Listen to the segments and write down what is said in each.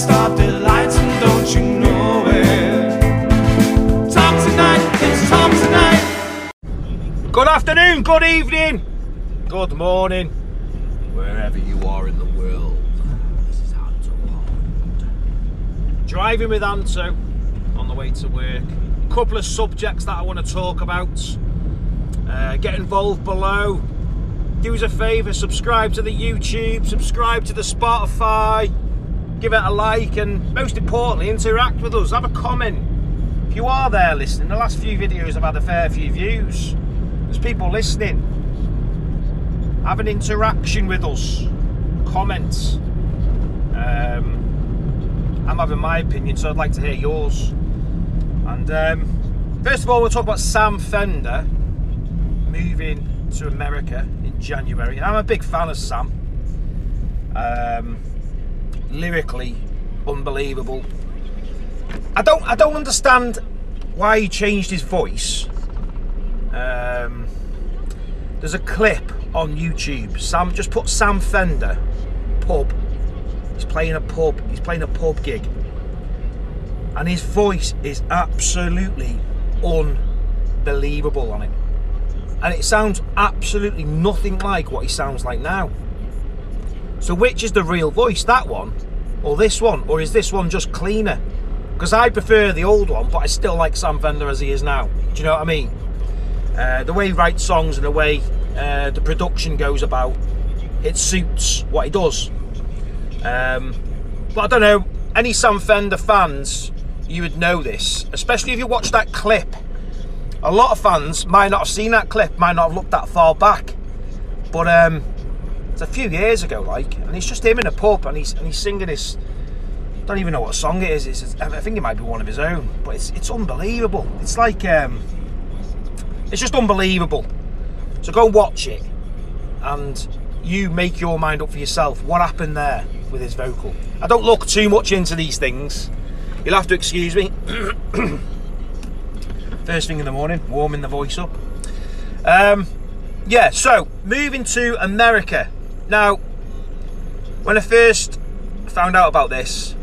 stop the lights and don't you know it? Talk tonight, it's talk tonight. Good afternoon, good evening, good morning, wherever you are in the world. This is Anto Pond. Driving with Anto on the way to work. A couple of subjects that I want to talk about. Uh, get involved below. Do us a favour, subscribe to the YouTube, subscribe to the Spotify, give it a like, and most importantly, interact with us. Have a comment. If you are there listening, the last few videos have had a fair few views. There's people listening. Have an interaction with us. Comment. Um, I'm having my opinion, so I'd like to hear yours. And um, first of all, we'll talk about Sam Fender moving to America in January. And I'm a big fan of Sam. Um, lyrically, unbelievable. I don't, I don't understand why he changed his voice. Um, there's a clip on YouTube. Sam just put Sam Fender pub. He's playing a pub. He's playing a pub gig, and his voice is absolutely unbelievable on it. And it sounds absolutely nothing like what he sounds like now. So, which is the real voice? That one, or this one, or is this one just cleaner? Because I prefer the old one, but I still like Sam Fender as he is now. Do you know what I mean? Uh, the way he writes songs and the way uh, the production goes about, it suits what he does. Um, but I don't know, any Sam Fender fans, you would know this, especially if you watch that clip. A lot of fans might not have seen that clip, might not have looked that far back, but um, it's a few years ago, like, and it's just him in a pub and he's and he's singing this. Don't even know what song it is. It's, I think it might be one of his own, but it's it's unbelievable. It's like um, it's just unbelievable. So go and watch it, and you make your mind up for yourself. What happened there with his vocal? I don't look too much into these things. You'll have to excuse me. First thing in the morning, warming the voice up. Um, yeah, so moving to America. Now, when I first found out about this,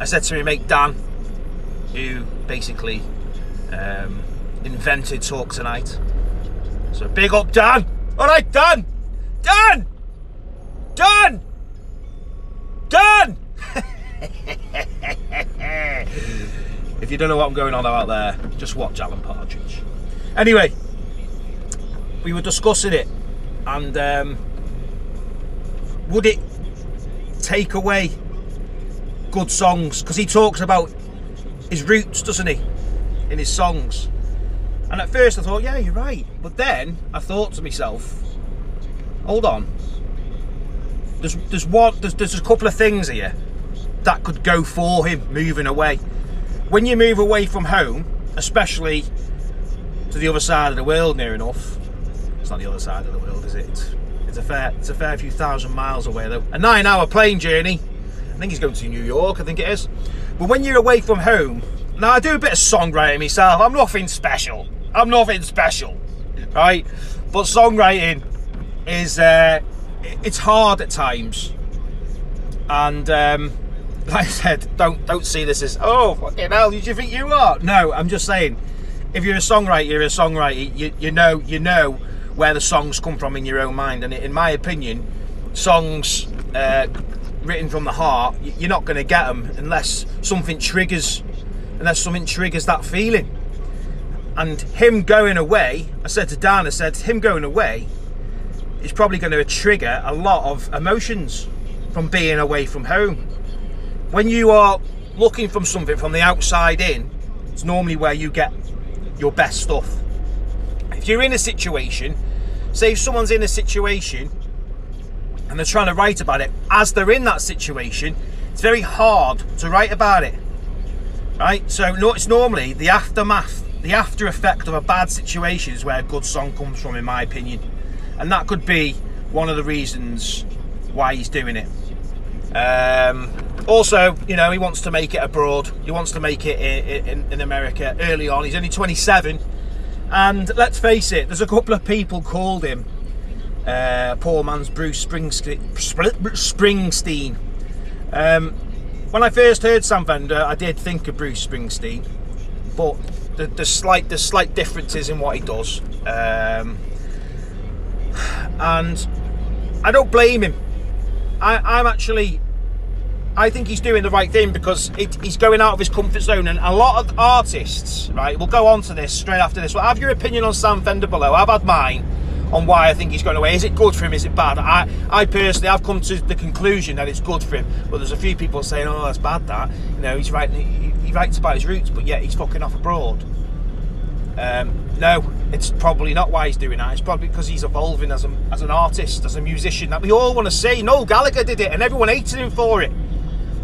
I said to my mate Dan, who basically um, invented Talk Tonight. So big up Dan. All right, Dan. Dan. Dan. Dan. if you don't know what I'm going on about there, just watch Alan Partridge. Anyway, we were discussing it, and um, would it take away good songs? Because he talks about his roots, doesn't he, in his songs? And at first I thought, yeah, you're right. But then I thought to myself, hold on. There's there's one there's, there's a couple of things here that could go for him moving away. When you move away from home, especially to the other side of the world near enough, it's not the other side of the world, is it? It's a fair it's a fair few thousand miles away though. A nine hour plane journey. I think he's going to New York, I think it is. But when you're away from home, now I do a bit of songwriting myself. I'm nothing special. I'm nothing special, right? But songwriting is uh, it's hard at times, and um, like I said, don't don't see this as oh fucking hell, do you think you are? No, I'm just saying, if you're a songwriter, you're a songwriter. You you know you know where the songs come from in your own mind, and in my opinion, songs. Uh, written from the heart, you're not going to get them unless something triggers, unless something triggers that feeling. And him going away, I said to Dan, I said, him going away is probably going to trigger a lot of emotions from being away from home. When you are looking from something from the outside in, it's normally where you get your best stuff. If you're in a situation, say if someone's in a situation and they're trying to write about it, as they're in that situation, it's very hard to write about it. Right? So no, it's normally the aftermath the after effect of a bad situation is where a good song comes from, in my opinion. And that could be one of the reasons why he's doing it. Um, also, you know, he wants to make it abroad. He wants to make it in, in, in, America early on. He's only 27. And let's face it, there's a couple of people called him uh, poor man's Bruce Springsteen. Um, when I first heard Sam Fender, I did think of Bruce Springsteen, but the, the slight the slight differences in what he does, um, and I don't blame him. I, I'm actually I think he's doing the right thing because it, he's going out of his comfort zone. And a lot of artists, right, we'll go on to this straight after this. Well, have your opinion on Sam Fender below. I've had mine on why I think he's going away. Is it good for him? Is it bad? I, I personally, I've come to the conclusion that it's good for him. But there's a few people saying, oh, that's bad, that. You know, he's writing, he, he writes about his roots, but yet he's fucking off abroad. Um, no, it's probably not why he's doing that. It's probably because he's evolving as, a, as an artist, as a musician that we all want to see. Noel Gallagher did it, and everyone hated him for it.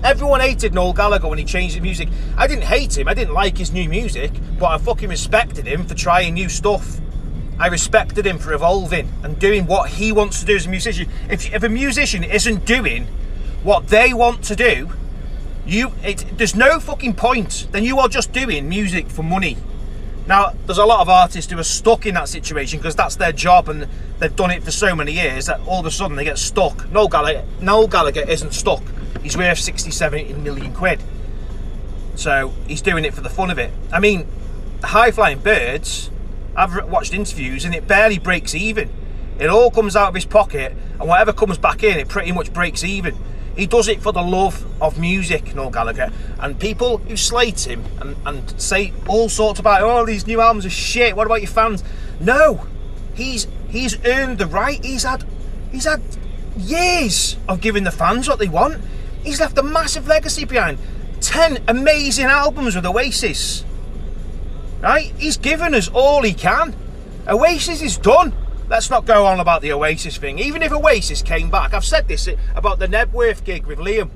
Everyone hated Noel Gallagher when he changed his music. I didn't hate him, I didn't like his new music, but I fucking respected him for trying new stuff. I respected him for evolving and doing what he wants to do as a musician. If, if a musician isn't doing what they want to do, you it, there's no fucking point. Then you are just doing music for money. Now, there's a lot of artists who are stuck in that situation because that's their job and they've done it for so many years that all of a sudden they get stuck. Noel Gallagher, Noel Gallagher isn't stuck. He's worth 60, 70 million quid. So he's doing it for the fun of it. I mean, high flying birds, I've watched interviews and it barely breaks even. It all comes out of his pocket and whatever comes back in, it pretty much breaks even. He does it for the love of music, Noel Gallagher. And people who slate him and, and say all sorts about, oh, these new albums are shit, what about your fans? No, he's he's earned the right. He's had he's had years of giving the fans what they want. He's left a massive legacy behind. 10 amazing albums with Oasis. Right? He's given us all he can. Oasis is done. Let's not go on about the Oasis thing. Even if Oasis came back, I've said this about the Knebworth gig with Liam.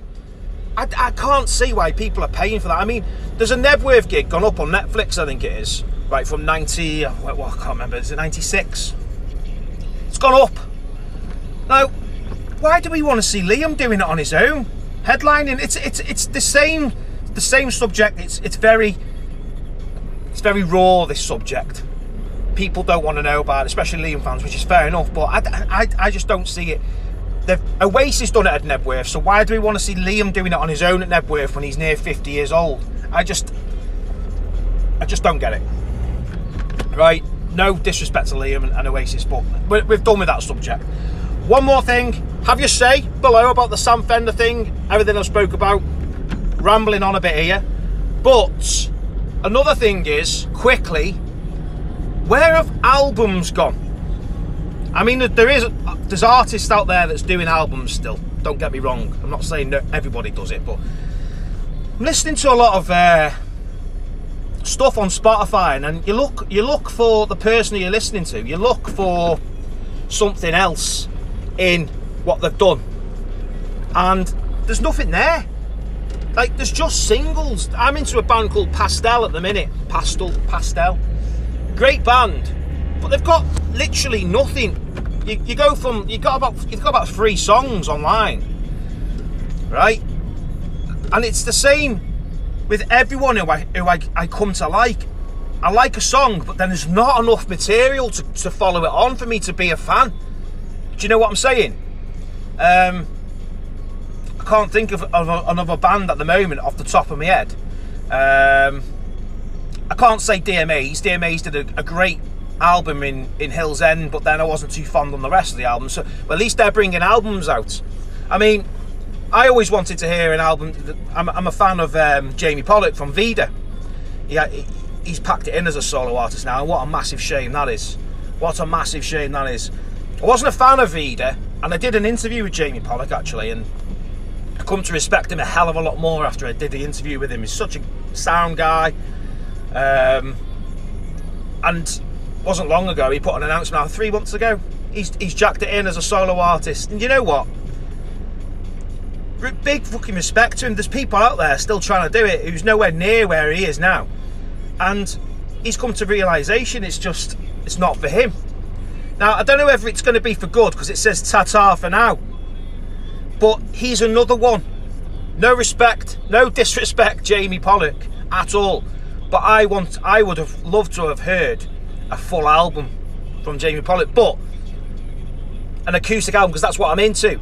I, I can't see why people are paying for that. I mean, there's a Knebworth gig gone up on Netflix, I think it is. Right, from 90, well, I can't remember, is it 96? It's gone up. Now, why do we want to see Liam doing it on his own? Headlining. It's it's it's the same the same subject. It's it's very it's very raw. This subject. People don't want to know about, it, especially Liam fans, which is fair enough. But I, I, I just don't see it. The Oasis done it at Knebworth, so why do we want to see Liam doing it on his own at Knebworth when he's near 50 years old? I just, I just don't get it. Right? No disrespect to Liam and, and Oasis, but we've done with that subject. One more thing, have your say below about the Sam Fender thing, everything I spoke about. Rambling on a bit here. But another thing is, quickly, where have albums gone? I mean, there is there's artists out there that's doing albums still. Don't get me wrong. I'm not saying that everybody does it, but I'm listening to a lot of uh, stuff on Spotify, and you look you look for the person you're listening to. You look for something else in what they've done. And there's nothing there. Like there's just singles. I'm into a band called Pastel at the minute. Pastel, Pastel. Great band. But they've got literally nothing. You, you go from you've got about you've got about three songs online. Right? And it's the same with everyone who I who I, I come to like. I like a song, but then there's not enough material to, to follow it on for me to be a fan. Do you know what I'm saying? Um, I can't think of, of a, another band at the moment off the top of my head. Um, I can't say DMAs. DMAs did a, a, great album in, in Hills End, but then I wasn't too fond on the rest of the album. So at least they're bringing albums out. I mean, I always wanted to hear an album. I'm, I'm a fan of um, Jamie Pollock from Vida. Yeah, he's packed it in as a solo artist now. and What a massive shame that is. What a massive shame that is. I wasn't a fan of Vida, and I did an interview with Jamie Pollock actually, and I come to respect him a hell of a lot more after I did the interview with him. He's such a sound guy, um, and wasn't long ago he put an announcement out three months ago. He's he's jacked it in as a solo artist, and you know what? Big fucking respect to him. There's people out there still trying to do it who's nowhere near where he is now, and he's come to realization it's just it's not for him now, I don't know whether it's going to be for good because it says ta-ta for now. But he's another one. No respect, no disrespect, Jamie Pollock at all. But I want, I would have loved to have heard a full album from Jamie Pollock, but an acoustic album because that's what I'm into.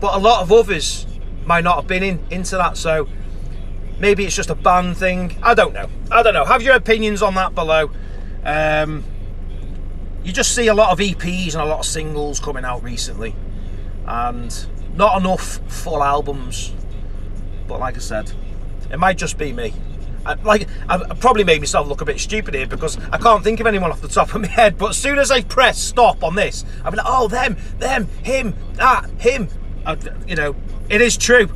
But a lot of others might not have been in into that. So Maybe it's just a band thing. I don't know. I don't know. Have your opinions on that below. Um, you just see a lot of EPs and a lot of singles coming out recently, and not enough full albums. But like I said, it might just be me. I, like I've probably made myself look a bit stupid here because I can't think of anyone off the top of my head. But as soon as I press stop on this, I'll be like, oh, them, them, him, that, him. I, you know, it is true.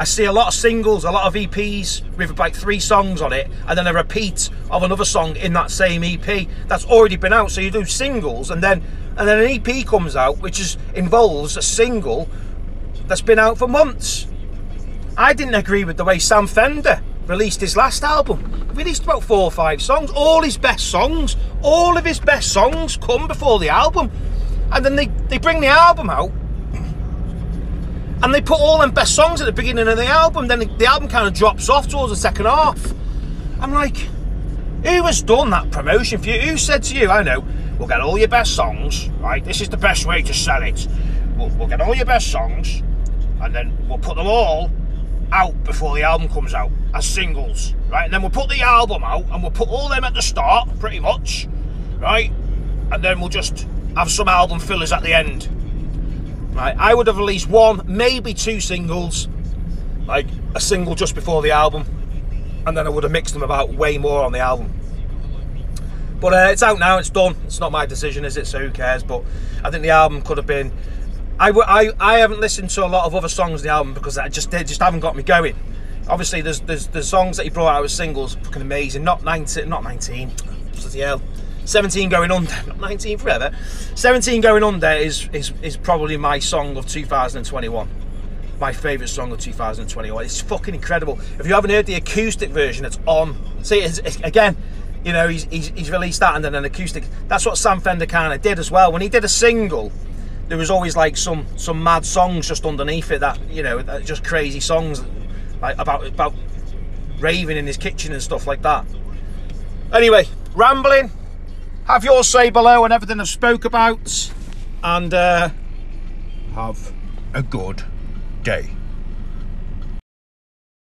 I see a lot of singles, a lot of EPs with like three songs on it, and then a repeat of another song in that same EP that's already been out. So you do singles, and then and then an EP comes out, which is involves a single that's been out for months. I didn't agree with the way Sam Fender released his last album. He released about four or five songs, all his best songs, all of his best songs come before the album, and then they they bring the album out and they put all them best songs at the beginning of the album. Then the album kind of drops off towards the second half. I'm like, who has done that promotion for you? Who said to you, I know, we'll get all your best songs, right? This is the best way to sell it. We'll, we'll get all your best songs, and then we'll put them all out before the album comes out as singles, right? And then we'll put the album out, and we'll put all them at the start, pretty much, right? And then we'll just have some album fillers at the end Right, I would have released one, maybe two singles, like a single just before the album, and then I would have mixed them about way more on the album. But uh, it's out now, it's done. It's not my decision, is it? So who cares? But I think the album could have been. I, I, I haven't listened to a lot of other songs in the album because I just they just haven't got me going. Obviously, there's there's the songs that he brought out as singles, fucking amazing. Not 19, not 19. Bloody hell. 17 going under, not 19 forever. 17 going under is, is, is probably my song of 2021. My favourite song of 2021. It's fucking incredible. If you haven't heard the acoustic version, it's on. See, it's, it's, again, you know, he's, he's, he's released that and then an acoustic. That's what Sam Fender kind of did as well. When he did a single, there was always like some some mad songs just underneath it that you know just crazy songs like about about raving in his kitchen and stuff like that. Anyway, rambling have your say below on everything I've spoke about and uh, have a good day.